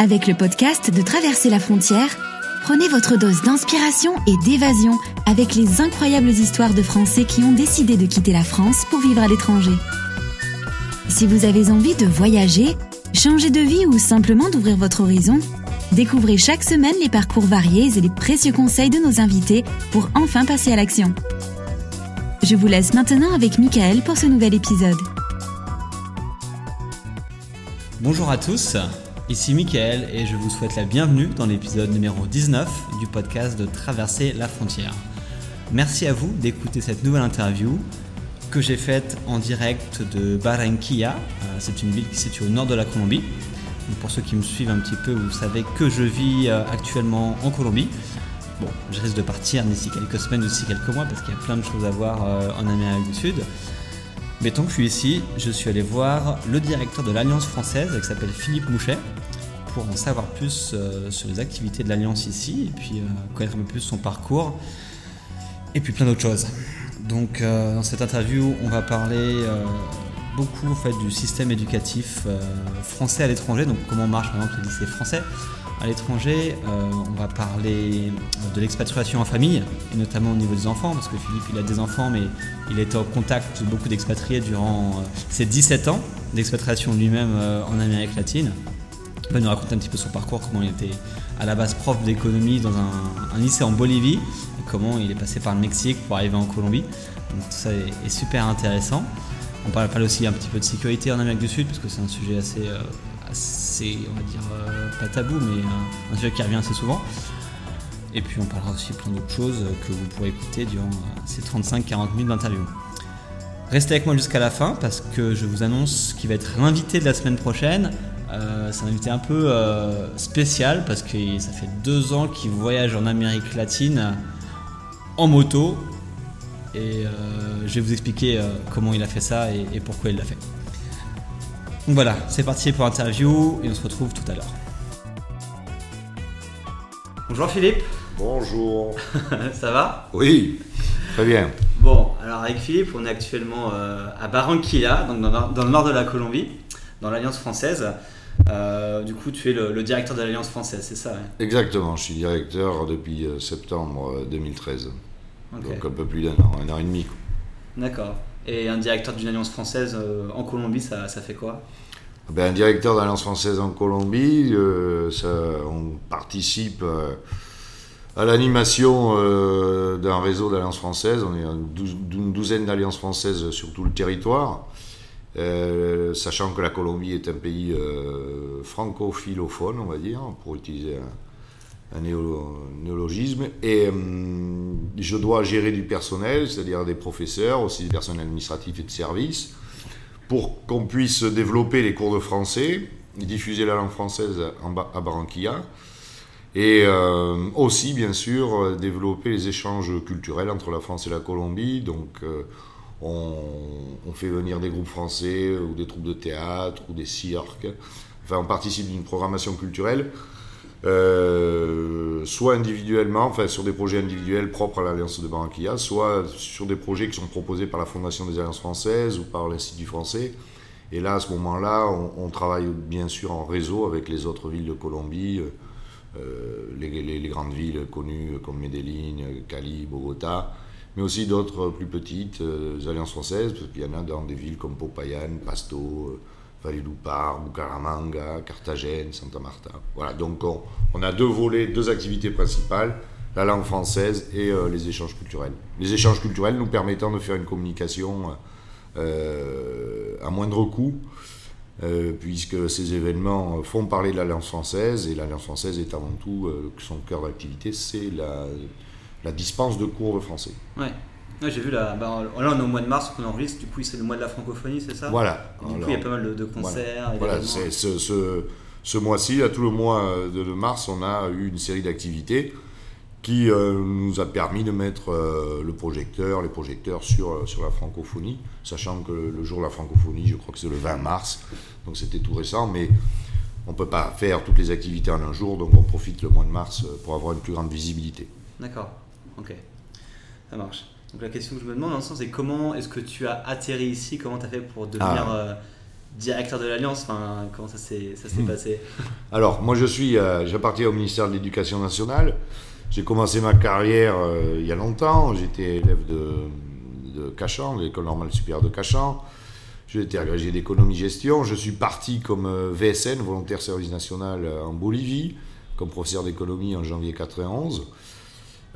Avec le podcast de Traverser la frontière, prenez votre dose d'inspiration et d'évasion avec les incroyables histoires de Français qui ont décidé de quitter la France pour vivre à l'étranger. Si vous avez envie de voyager, changer de vie ou simplement d'ouvrir votre horizon, découvrez chaque semaine les parcours variés et les précieux conseils de nos invités pour enfin passer à l'action. Je vous laisse maintenant avec Michael pour ce nouvel épisode. Bonjour à tous, ici Michael et je vous souhaite la bienvenue dans l'épisode numéro 19 du podcast de Traverser la frontière. Merci à vous d'écouter cette nouvelle interview que j'ai faite en direct de Barranquilla. Euh, c'est une ville qui se situe au nord de la Colombie. pour ceux qui me suivent un petit peu, vous savez que je vis euh, actuellement en Colombie. Bon, je risque de partir d'ici quelques semaines, d'ici quelques mois, parce qu'il y a plein de choses à voir euh, en Amérique du Sud. Mais tant que je suis ici, je suis allé voir le directeur de l'Alliance française, qui s'appelle Philippe Mouchet, pour en savoir plus sur les activités de l'Alliance ici, et puis connaître un peu plus son parcours, et puis plein d'autres choses. Donc euh, dans cette interview, on va parler euh, beaucoup en fait, du système éducatif euh, français à l'étranger, donc comment marche par exemple le lycée français à l'étranger. on va parler de l'expatriation en famille, et notamment au niveau des enfants, parce que Philippe il a des enfants, mais il était en contact de beaucoup d'expatriés durant ses 17 ans d'expatriation lui-même en Amérique latine. Il va nous raconter un petit peu son parcours, comment il était à la base prof d'économie dans un, lycée en Bolivie, comment il est passé par le Mexique pour arriver en Colombie. Donc tout ça est, super intéressant. On parle, aussi un petit peu de sécurité en Amérique du Sud, parce que c'est un sujet euh, assez, on va dire, euh, pas tabou, mais un, sujet qui revient assez souvent. Et puis on parlera aussi plein d'autres choses que vous pourrez écouter durant euh, ces 35-40 minutes d'interview. Restez avec moi jusqu'à la fin parce que je vous annonce qu'il va être l'invité de la semaine prochaine. c'est un invité un peu spécial parce que ça fait deux ans qu'il voyage en Amérique latine en moto. Et euh, je vais vous expliquer euh, comment il a fait ça et, pourquoi il l'a fait. Donc voilà, c'est parti pour l'interview et on se retrouve tout à l'heure. Bonjour Philippe. Bonjour. ça va? Oui, très bien. Bon, alors avec Philippe, on est actuellement euh, à Barranquilla, donc dans, le nord de la Colombie, dans l'Alliance française. du coup, tu es le, directeur de l'Alliance française, c'est ça Exactement, je suis directeur depuis septembre 2013. Donc un peu plus d'un an, un an et demi. D'accord. Et un directeur d'une alliance française euh, en Colombie, ça, fait quoi? Ben, Un directeur d'alliance française en Colombie, euh, on participe euh, à l'animation d'un réseau d'alliances françaises. On est une douzaine d'alliances françaises sur tout le territoire. sachant que la Colombie est un pays franco-philophone, on va dire, pour utiliser un, un néologisme, et euh, je dois gérer du personnel, c'est-à-dire des professeurs, aussi du personnel administratif et de service, pour qu'on puisse développer les cours de français, diffuser la langue française à Barranquilla, et euh, aussi, bien sûr, développer les échanges culturels entre la France et la Colombie. Donc, euh, on, fait venir des groupes français ou des troupes de théâtre ou des cirques. Enfin, on participe d'une programmation culturelle euh, soit individuellement, enfin sur des projets individuels propres à l'Alliance de Barranquilla, soit sur des projets qui sont proposés par la Fondation des Alliances françaises ou par l'Institut français. Et là, à ce moment-là, on, travaille bien sûr en réseau avec les autres villes de Colombie, euh, les, grandes villes connues comme Medellín, Cali, Bogota, mais aussi d'autres plus petites euh, alliances françaises, parce qu'il y en a dans des villes comme Popayan, Pasto. Valledupar, Bucaramanga, Carthagène, Santa Marta. Voilà, donc on, a deux volets, deux activités principales, la langue française et euh, les échanges culturels. Les échanges culturels nous permettant de faire une communication euh, à moindre coût, euh, puisque ces événements font parler de l'Alliance française, et l'Alliance française est avant tout, son cœur d'activité, c'est la, dispense de cours de français. J'ai vu là, bah, là on est au mois de mars qu'on enregistre, du coup c'est le mois de la francophonie, c'est ça Voilà. du coup il y a pas mal de, concerts. Voilà, c'est ce, ce, ce mois-ci, tout le mois de, mars, on a eu une série d'activités qui euh, nous a permis de mettre euh, le projecteur, les projecteurs sur, euh, sur la francophonie, sachant que le jour de la francophonie, je crois que c'est le 20 mars, donc c'était tout récent, mais on ne peut pas faire toutes les activités en un jour, donc on profite le mois de mars pour avoir une plus grande visibilité. D'accord, ok, ça marche. Donc la question que je me demande, dans le sens, c'est comment est-ce que tu as atterri ici? Comment tu as fait pour devenir ah. euh, directeur de l'Alliance? Enfin, Comment ça s'est hmm. passé? Alors, moi, je suis, j'appartiens au ministère de l'Éducation nationale. J'ai commencé ma carrière il y a longtemps. J'étais élève de, de Cachan, l'école normale supérieure de Cachan. J'ai été agrégé d'économie-gestion. Je suis parti comme euh, VSN, volontaire service national, euh, en Bolivie, comme professeur d'économie en janvier 91.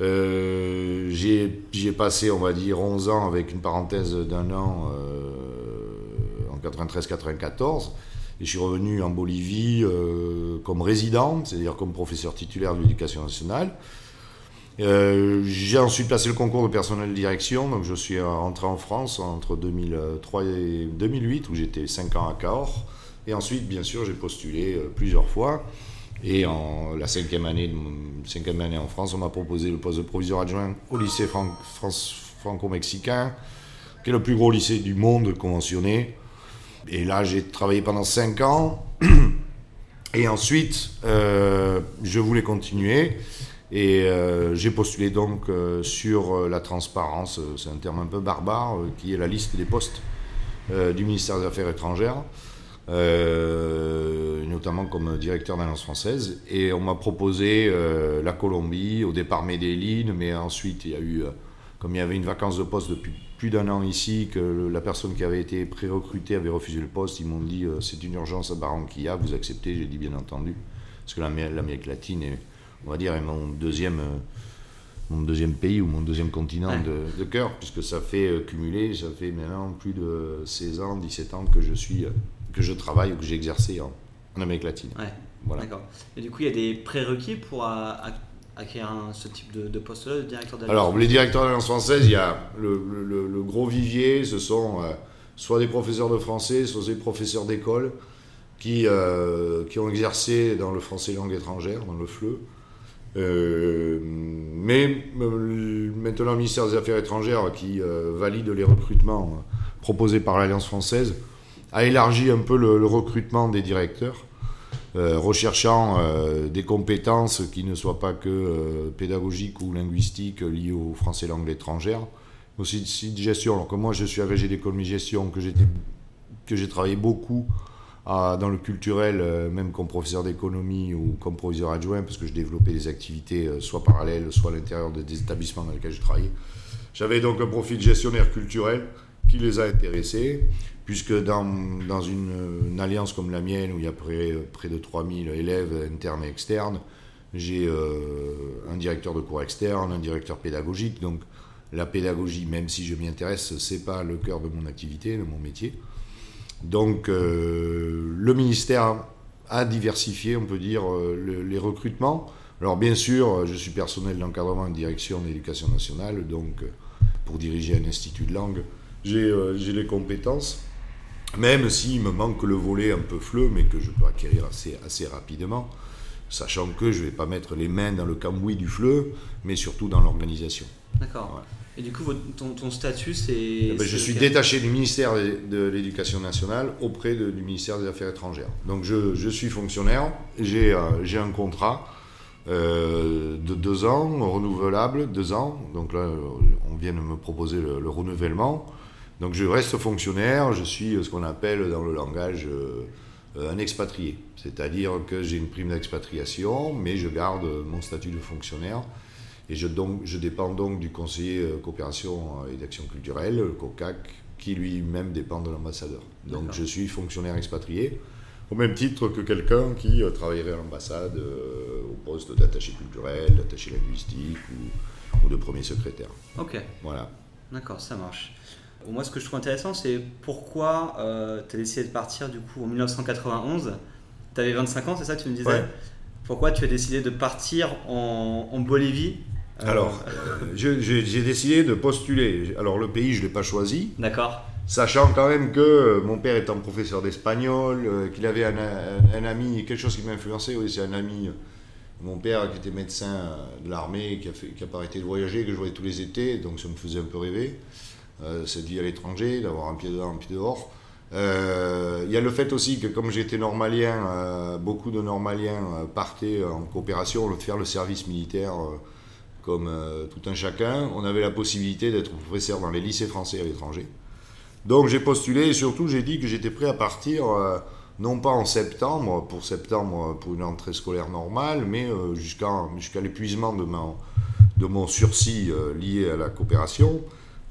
Euh, j'ai passé, on va dire, 11 ans avec une parenthèse d'un an en 93-94. Et je suis revenu en Bolivie comme résident, c'est-à-dire comme professeur titulaire de l'éducation nationale. Euh, j'ai ensuite passé le concours de personnel de direction, donc je suis rentré en France entre 2003 et 2008, où j'étais 5 ans à Cahors. Et ensuite, bien sûr, j'ai postulé euh, plusieurs fois. Et en la cinquième année, cinquième année en France, on m'a proposé le poste de proviseur adjoint au lycée franco-mexicain, qui est le plus gros lycée du monde conventionné. Et là, j'ai travaillé pendant 5 ans. Et ensuite, euh, je voulais continuer. Et euh, j'ai postulé donc euh, sur la transparence, c'est un terme un peu barbare, qui est la liste des postes du ministère des Affaires étrangères, notamment comme directeur d'Alliance française. Et on m'a proposé la Colombie, au départ Medellin, mais ensuite il y a eu, comme il y avait une vacance de poste depuis plus d'un an ici, que la personne qui avait été pré-recrutée avait refusé le poste, ils m'ont dit c'est une urgence à Barranquilla, vous acceptez J'ai dit bien entendu, parce que l'Amérique latine est on va dire, est mon deuxième, euh, mon deuxième pays ou mon deuxième continent de, cœur, puisque ça fait euh, cumuler, ça fait maintenant plus de 16 ans, 17 ans que je suis, euh, que je travaille ou que j'ai exercé en, Amérique latine. Voilà. D'accord. Et du coup, il y a des prérequis pour acquérir ce type de, poste-là, de directeur d'alliance Alors, les directeurs d'alliance française, il y a le, gros vivier, ce sont soit des professeurs de français, soit des professeurs d'école qui, qui ont exercé dans le français langue étrangère, dans le FLE. Euh, mais euh, maintenant, le ministère des Affaires étrangères, qui euh, valide les recrutements proposés par l'Alliance française, a élargi un peu le, recrutement des directeurs, recherchant des compétences qui ne soient pas que pédagogiques ou linguistiques liées au français langue étrangère, aussi de gestion. Alors que moi, je suis agrégé d'économie gestion, que j'ai travaillé beaucoup dans le culturel, euh, même comme professeur d'économie ou comme proviseur adjoint, parce que je développais des activités euh, soit parallèles, soit à l'intérieur des établissements dans lesquels je travaillais. J'avais donc un profil gestionnaire culturel qui les a intéressés, puisque dans, dans une, alliance comme la mienne, où il y a près, près de 3000 élèves internes et externes, j'ai euh, un directeur de cours externe, un directeur pédagogique, donc la pédagogie, même si je m'y intéresse, c'est pas le cœur de mon activité, de mon métier. Donc euh, le ministère a diversifié, on peut dire, euh, les recrutements. Alors bien sûr, je suis personnel d'encadrement et de direction de l'éducation nationale, donc pour diriger un institut de langue, j'ai les compétences, même s'il me manque le volet un peu fleu, mais que je peux acquérir assez, assez rapidement, sachant que je ne vais pas mettre les mains dans le cambouis du fleu, mais surtout dans l'organisation. D'accord. Et du coup, ton, statut, c'est. Eh ben, je suis détaché du ministère de l'Éducation nationale auprès du ministère des Affaires étrangères. Donc je, je suis fonctionnaire, j'ai euh, un contrat euh, de deux ans, renouvelable, deux ans. Donc là, on vient de me proposer le, renouvellement. Donc je reste fonctionnaire, je suis ce qu'on appelle dans le langage euh, un expatrié. C'est-à-dire que j'ai une prime d'expatriation, mais je garde mon statut de fonctionnaire. Et je, donc, je dépends donc du conseiller euh, coopération et d'action culturelle, le COCAC, qui lui-même dépend de l'ambassadeur. Donc je suis fonctionnaire expatrié, au même titre que quelqu'un qui euh, travaillerait à l'ambassade euh, au poste d'attaché culturel, d'attaché linguistique ou, de premier secrétaire. Ok. Voilà. D'accord, ça marche. Moi, ce que je trouve intéressant, c'est pourquoi tu as décidé de partir du coup en 1991. Tu avais 25 ans, c'est ça que tu me disais? Pourquoi tu as décidé de partir en, en Bolivie? Alors, euh, j'ai décidé de postuler. Alors, le pays, je ne l'ai pas choisi. D'accord. Sachant quand même que euh, mon père étant professeur d'espagnol, euh, qu'il avait un, ami, quelque chose qui m'a influencé, oui, c'est un ami, mon père qui était médecin de l'armée, qui a, fait, qui a pas arrêté de voyager, que je voyais tous les étés, donc ça me faisait un peu rêver, cette vie à l'étranger, d'avoir un pied dedans, un pied dehors. Il y a le fait aussi que comme j'étais normalien, beaucoup de normaliens partaient en coopération, faire le service militaire comme euh, tout un chacun, on avait la possibilité d'être professeur dans les lycées français à l'étranger. Donc j'ai postulé et surtout j'ai dit que j'étais prêt à partir, euh, non pas en septembre, pour septembre, pour une entrée scolaire normale, mais euh, jusqu'à l'épuisement de mon, de mon sursis euh, lié à la coopération.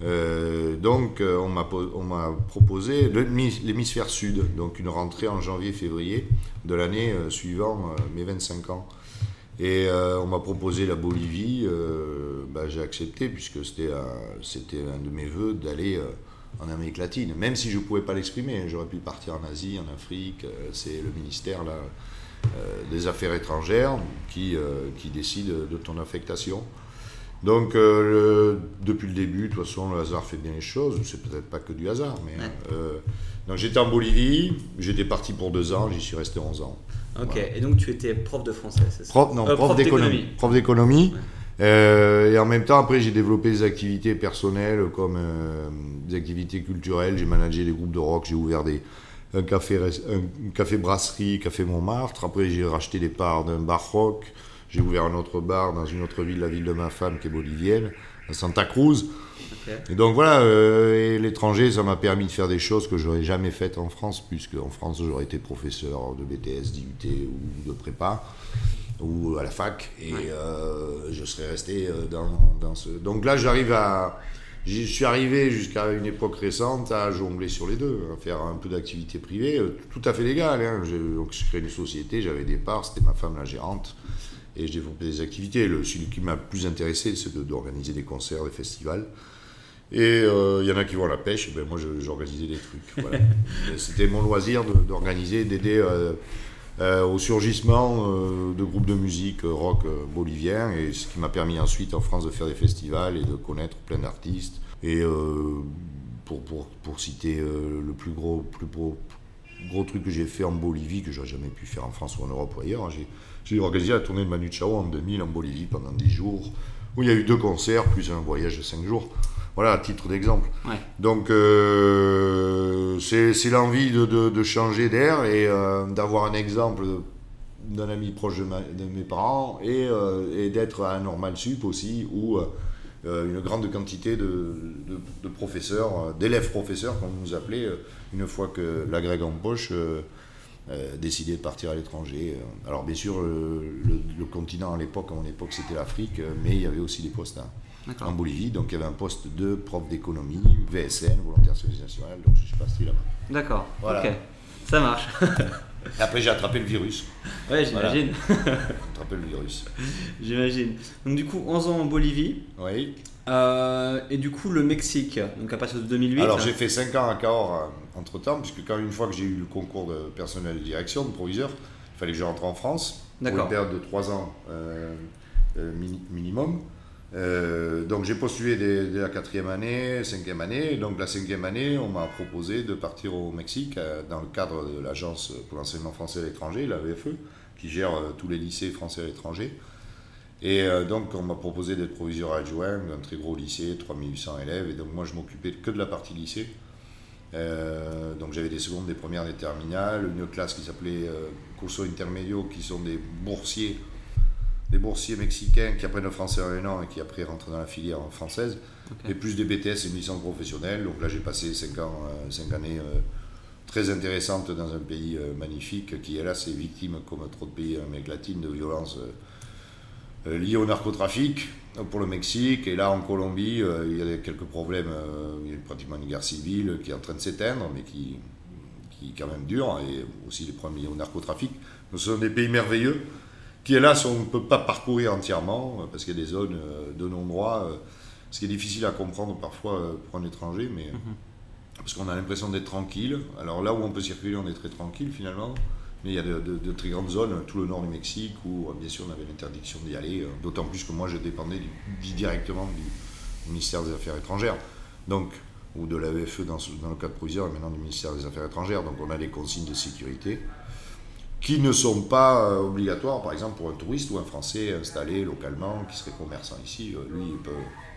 Donc on m'a proposé l'hémisphère sud, donc une rentrée en janvier-février de l'année suivant mes 25 ans. Et on m'a proposé la Bolivie, bah, j'ai accepté puisque c'était un de mes voeux d'aller en Amérique latine, même si je ne pouvais pas l'exprimer. J'aurais pu partir en Asie, en Afrique. Euh, c'est le ministère euh, des Affaires étrangères euh, qui décide de ton affectation. Donc, depuis le début, de toute façon, le hasard fait bien les choses. C'est peut-être pas que du hasard, mais. donc, j'étais en Bolivie, j'étais parti pour deux ans, j'y suis resté 11 ans. Ok, et donc tu étais prof de français, c'est ça? Prof, Non, prof, d'économie. Prof d'économie. Euh, et en même temps, après, j'ai développé des activités personnelles comme euh, des activités culturelles. J'ai managé des groupes de rock, j'ai ouvert des, un, café, un café brasserie, café Montmartre. Après, j'ai racheté des parts d'un bar rock. J'ai ouvert un autre bar dans une autre ville, la ville de ma femme, qui est bolivienne, à Santa Cruz. Et donc voilà, euh, l'étranger, ça m'a permis de faire des choses que j'aurais jamais faites en France, puisque en France, j'aurais été professeur de BTS, d'IUT ou de prépa ou à la fac et euh, je serais resté euh, dans, ce. Donc là, j'arrive à. Je suis arrivé jusqu'à une époque récente à jongler sur les deux, à faire un peu d'activité privée, tout à fait légale. Hein. donc je crée une société, j'avais des parts, c'était ma femme la gérante, et je développais des activités. Le, celui qui m'a le plus intéressé, c'est d'organiser des concerts, des festivals. Et il y en a qui vont à la pêche, ben moi j'organisais des trucs. c'était mon loisir d'organiser, d'aider euh, au surgissement euh, de groupes de musique euh, rock boliviens, et ce qui m'a permis ensuite en France de faire des festivals et de connaître plein d'artistes. Et pour, pour, pour, citer le plus gros, plus gros, gros truc que j'ai fait en Bolivie, que j'aurais jamais pu faire en France ou en Europe ou ailleurs, j'ai organisé la tournée de Manu Chao en 2000 en Bolivie pendant 10 jours, où il y a eu deux concerts, plus un voyage de 5 jours. Voilà, à titre d'exemple. Donc, euh, c'est l'envie de, changer d'air et euh, d'avoir un exemple d'un ami proche de, mes parents et, euh, et d'être à normal sup aussi, où une grande quantité de, professeurs, d'élèves professeurs, comme vous nous appelez, une fois que la grecque en poche, décidait de partir à l'étranger. Alors, bien sûr, le, continent à l'époque, à mon époque, c'était l'Afrique, mais il y avait aussi des postes. Hein en Bolivie. Donc il y avait un poste de prof d'économie, VSN, volontaire service national. Donc je suis passé là-bas. D'accord. Ok. Ça marche. après j'ai attrapé le virus. Ouais, j'imagine. attrapé le virus. J'imagine. Donc du coup 11 ans en Bolivie. Oui. Euh, et du coup le Mexique, donc à partir de 2008. Alors j'ai fait 5 ans à Cahors euh, entre temps, puisque quand une fois que j'ai eu le concours de personnel de direction, de proviseur, il fallait que je rentre en France pour une période de 3 ans euh, minimum. Euh, donc j'ai postulé dès, la quatrième année, cinquième année. Donc la cinquième année, on m'a proposé de partir au Mexique euh, dans le cadre de l'Agence pour l'enseignement français à l'étranger, la VFE, qui gère euh, tous les lycées français à l'étranger. Et donc on m'a proposé d'être proviseur adjoint d'un très gros lycée, 3800 élèves. Et donc moi je m'occupais que de la partie lycée. Donc j'avais des secondes, des premières, des terminales, une classe qui s'appelait Curso Intermedio, qui sont des boursiers des boursiers mexicains qui apprennent le français en un an et qui après rentrent dans la filière française, et plus des BTS et une licence professionnelle. Donc là, j'ai passé 5 ans, euh, cinq années euh, très intéressantes dans un pays euh, magnifique qui, hélas, est victime, comme trop de pays en Amérique latine, de violences liées au narcotrafic pour le Mexique. Et là, en Colombie, il y a quelques problèmes. il y a pratiquement une guerre civile qui est en train de s'éteindre, mais qui, qui est quand même dure, et aussi les problèmes liés au narcotrafic. Nous sommes des pays merveilleux qui hélas on ne peut pas parcourir entièrement euh, parce qu'il y a des zones euh, de non-droit, euh, ce qui est difficile à comprendre parfois pour un étranger, mais mhm. parce qu'on a l'impression d'être tranquille. Alors là où on peut circuler, on est très tranquille finalement, mais il y a de, très grandes zones, tout le nord du Mexique, où bien sûr on avait l'interdiction d'y aller, d'autant plus que moi je dépendais directement du ministère des Affaires étrangères. Donc, ou de l'AEFE dans, dans le cadre provisoire et maintenant du ministère des Affaires étrangères. Donc on a des consignes de sécurité qui ne sont pas euh, obligatoires, par exemple, pour un touriste ou un Français installé localement, qui serait commerçant ici. Euh, lui, il peut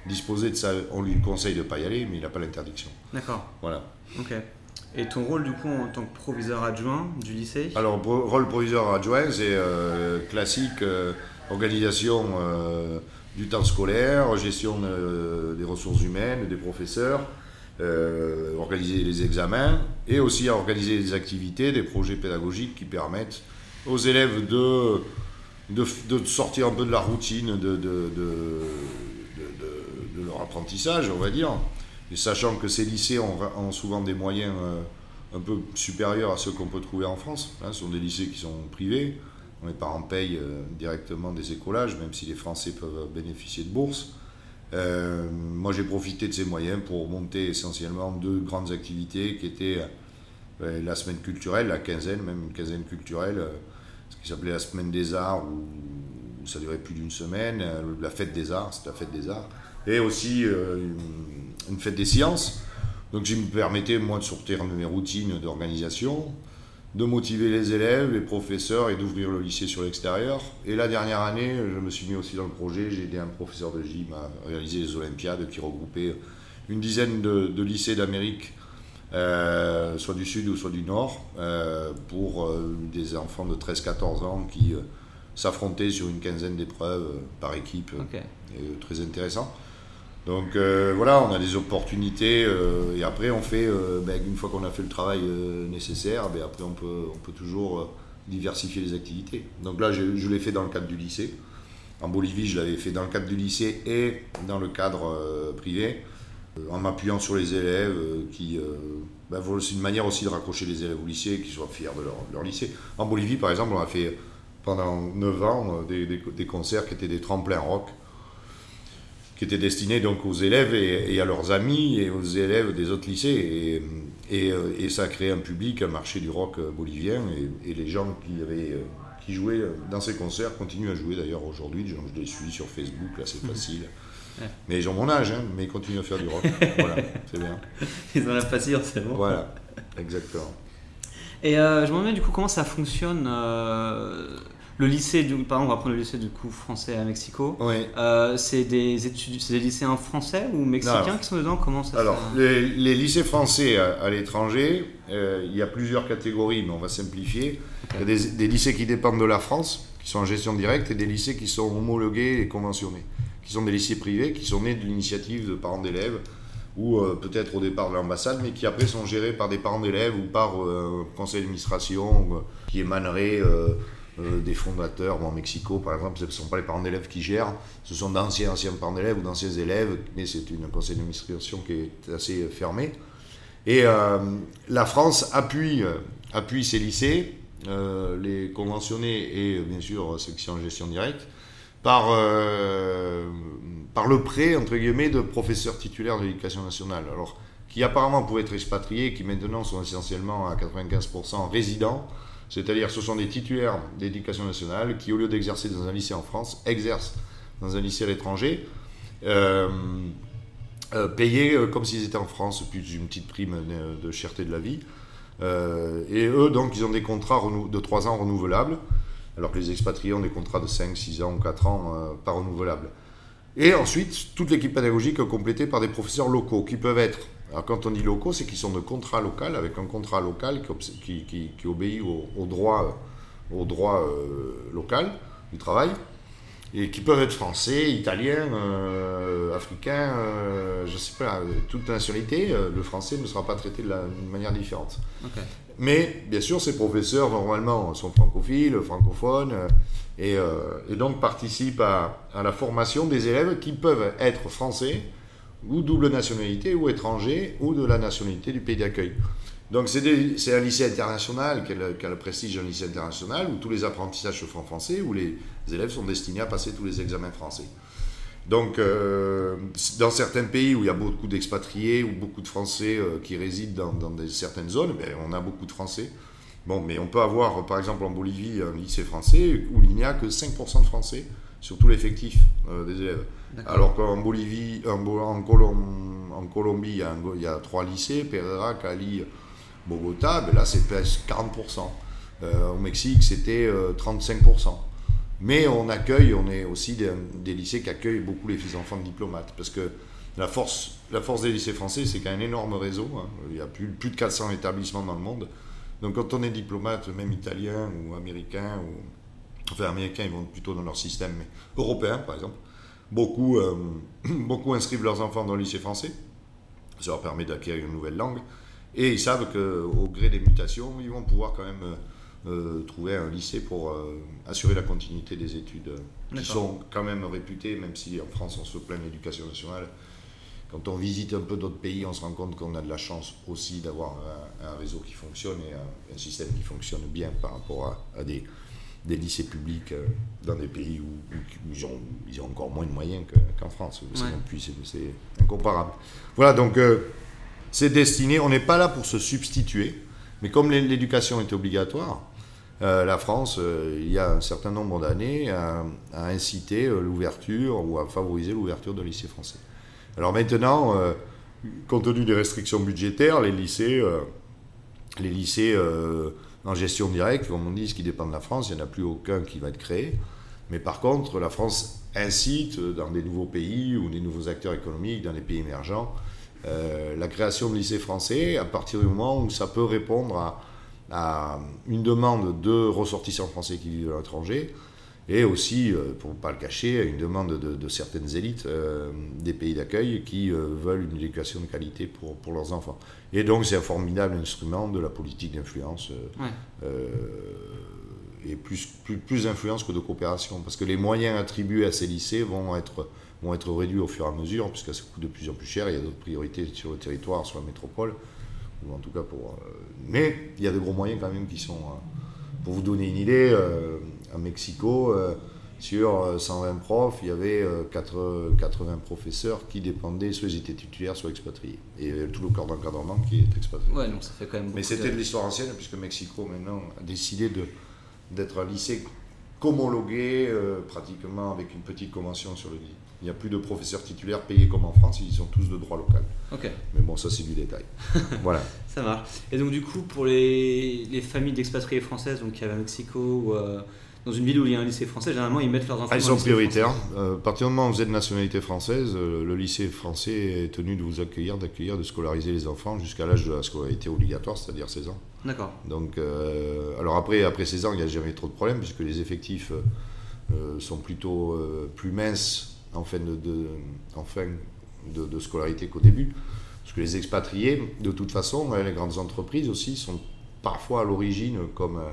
disposer de ça. On lui conseille de ne pas y aller, mais il n'a pas l'interdiction. D'accord. Voilà. Ok. Et ton rôle, du coup, en tant que proviseur adjoint du lycée? Alors, rôle proviseur adjoint, c'est euh, classique, organisation du temps scolaire, gestion des ressources humaines, des professeurs, organiser les examens et aussi organiser des activités, des projets pédagogiques qui permettent aux élèves de, de, sortir un peu de la routine de, de, leur apprentissage, on va dire. Sachant que ces lycées ont, souvent des moyens un peu supérieurs à ceux qu'on peut trouver en France. Hein, ce sont des lycées qui sont privés. Les parents payent directement des écolages, même si les Français peuvent bénéficier de bourses. Euh, moi, j'ai profité de ces moyens pour monter essentiellement deux grandes activités qui étaient euh, la semaine culturelle, la quinzaine, même une quinzaine culturelle, euh, ce qui s'appelait la semaine des arts, où, ça durait plus d'une semaine, la fête des arts, c'est la fête des arts, et aussi fête des sciences. Donc, je me permettais, moi, de sortir de mes routines d'organisation de motiver les élèves, les professeurs et d'ouvrir le lycée sur l'extérieur. Et la dernière année, je me suis mis aussi dans le projet, j'ai aidé un professeur de gym à réaliser les Olympiades qui regroupaient une dizaine de, lycées d'Amérique, euh, soit du sud ou soit du nord, euh, pour euh, des enfants de 13-14 ans qui s'affrontaient sur une quinzaine d'épreuves par équipe. très intéressant. Donc euh, voilà, on a des opportunités euh, et après on fait, euh, ben, une fois qu'on a fait le travail nécessaire, ben, après on peut, toujours diversifier les activités. Donc là, je, l'ai fait dans le cadre du lycée. En Bolivie, je l'avais fait dans le cadre du lycée et dans le cadre privé, en m'appuyant sur les élèves qui. Ben, c'est une manière aussi de raccrocher les élèves au lycée, qu'ils soient fiers de leur, lycée. En Bolivie, par exemple, on a fait pendant 9 ans des, des concerts qui étaient des tremplins rock qui était destiné donc aux élèves et, à leurs amis et aux élèves des autres lycées. Et, euh, et, ça a créé un public, un marché du rock bolivien. Et, les gens qui, avaient, euh, qui jouaient dans ces concerts continuent à jouer d'ailleurs aujourd'hui. Je, les suis sur Facebook, là c'est facile. Mais ils ont mon âge, hein, mais ils continuent à faire du rock. voilà, c'est bien. Ils ont la patience, c'est bon. Voilà, exactement. Et euh, je me demande du coup comment ça fonctionne le lycée, du, par exemple, on va prendre le lycée du coup français à Mexico. Euh, c'est des études, c'est des lycéens français ou mexicains qui sont dedans? Comment ça Alors, les, les, lycées français à, l'étranger, euh, il y a plusieurs catégories, mais on va simplifier. Il y a des, lycées qui dépendent de la France, qui sont en gestion directe, et des lycées qui sont homologués et conventionnés, qui sont des lycées privés, qui sont nés de l'initiative de parents d'élèves ou euh, peut-être au départ de l'ambassade, mais qui après sont gérés par des parents d'élèves ou par un conseil d'administration qui émanerait euh, des fondateurs. en Mexico, par exemple, ce ne sont pas les parents d'élèves qui gèrent, ce sont d'anciens anciens parents d'élèves ou d'anciens élèves, mais c'est une conseil d'administration qui est assez fermé. Et euh, la France appuie, euh, appuie ces lycées, les conventionnés et bien sûr ceux qui sont en gestion directe, par, par le prêt, entre guillemets, de professeurs titulaires de l'éducation nationale. Alors, qui apparemment pouvaient être expatriés, qui maintenant sont essentiellement à 95% résidents, c'est-à-dire, ce sont des titulaires d'éducation nationale qui, au lieu d'exercer dans un lycée en France, exercent dans un lycée à l'étranger, euh, euh, payés euh, comme s'ils étaient en France, plus une petite prime de, cherté de la vie. et eux, donc, ils ont des contrats de 3 ans renouvelables, alors que les expatriés ont des contrats de 5, 6 ans ou 4 ans pas renouvelables. Et ensuite, toute l'équipe pédagogique complétée par des professeurs locaux qui peuvent être alors quand on dit locaux, c'est qu'ils sont de contrat local, avec un contrat local qui, qui, obéit au, droit, au droit euh, local du travail, et qui peuvent être français, italiens, euh, africains, euh, je ne sais pas, toute nationalité. le français ne sera pas traité de, manière différente. Mais bien sûr, ces professeurs, normalement, sont francophiles, francophones, et, donc participent à, à la formation des élèves qui peuvent être français, ou double nationalité, ou étranger, ou de la nationalité du pays d'accueil. Donc c'est un lycée international qui a, le, prestige d'un lycée international, où tous les apprentissages se font français, où les élèves sont destinés à passer tous les examens français. Donc, euh, dans certains pays où il y a beaucoup d'expatriés ou beaucoup de Français euh, qui résident dans, dans certaines zones, ben, on a beaucoup de Français. Bon, mais on peut avoir, par exemple, en Bolivie, un lycée français où il n'y a que 5% de Français sur tout l'effectif euh, des élèves. Alors qu'en Bolivie, en, Colombie, il y, a trois lycées, Pereira, Cali, Bogota, ben là c'est presque 40%. Euh, au Mexique, c'était 35%. Euh, Mais on accueille, on est aussi des, lycées qui accueillent beaucoup les enfants de diplomates. Parce que la force, la force des lycées français, c'est qu'il y a un énorme réseau. Hein. Il y a plus, plus de 400 établissements dans le monde. Donc quand on est diplomate, même italien ou américain, enfin américains, ils vont plutôt dans leur système, mais européen par exemple, beaucoup, euh, beaucoup inscrivent leurs enfants dans le lycée français. Ça leur permet d'acquérir une nouvelle langue. Et ils savent qu'au gré des mutations, ils vont pouvoir quand même euh, trouver un lycée pour euh, assurer la continuité des études, qui sont quand même réputées, même si en France on se plaint de l'éducation nationale. Quand on visite un peu d'autres pays, on se rend compte qu'on a de la chance aussi d'avoir un, réseau qui fonctionne et un, système qui fonctionne bien par rapport à, des, des, lycées publics euh, dans des pays où, ils, ont, ils, ont, encore moins de moyens qu'en France. C'est incomparable. Voilà, donc c'est destiné, on n'est pas là pour se substituer, mais comme l'éducation est obligatoire, euh, la France, euh, il y a un certain nombre d'années, a, incité euh, l'ouverture ou a favorisé l'ouverture de lycées français. Alors maintenant, compte tenu des restrictions budgétaires, les lycées, les lycées en gestion directe, comme on dit, ce qui dépend de la France, il n'y en a plus aucun qui va être créé. Mais par contre, la France incite dans des nouveaux pays ou des nouveaux acteurs économiques, dans les pays émergents, la création de lycées français à partir du moment où ça peut répondre à à une demande de ressortissants français qui vivent à l'étranger et aussi, euh, pour ne pas le cacher, une demande de, certaines élites euh, des pays d'accueil qui euh, veulent une éducation de qualité pour leurs enfants. Et donc c'est un formidable instrument de la politique d'influence et plus, plus, plus d'influence que de coopération, parce que les moyens attribués à ces lycées vont être, vont être réduits au fur et à mesure, puisque ça coûte de plus en plus cher, il y a d'autres priorités sur le territoire, sur la métropole en tout cas pour. Euh, mais il y a de gros moyens quand même qui sont. Euh, pour vous donner une idée, euh, à Mexico, sur 120 profs, il y avait 80 professeurs qui dépendaient, soit ils étaient titulaires, soit expatriés. Et tout le corps d'encadrement qui est expatrié. Ouais, donc ça fait quand même Mais c'était de l'histoire ancienne, puisque Mexico maintenant a décidé d'être un lycée homologué, pratiquement avec une petite convention sur le lycée. Il n'y a plus de professeurs titulaires payés comme en France, ils sont tous de droit local. Ok. Mais bon, ça c'est du détail. voilà. Ça marche. Et donc du coup, pour les, les familles d'expatriés françaises, donc qui à Mexico ou euh, dans une ville où il y a un lycée français, généralement ils mettent leurs enfants. Ah, ils sont prioritaires. Euh, à partir du moment où vous êtes de nationalité française, euh, le lycée français est tenu de vous accueillir, d'accueillir, de scolariser les enfants jusqu'à l'âge de la scolarité obligatoire, c'est-à-dire 16 ans. D'accord. Donc, alors après, après 16 ans, il n'y a jamais trop de problèmes puisque les effectifs sont plutôt plus minces en fin de, de, scolarité qu'au début. Parce que les expatriés, de toute façon, hein, les grandes entreprises aussi sont parfois à l'origine, comme euh,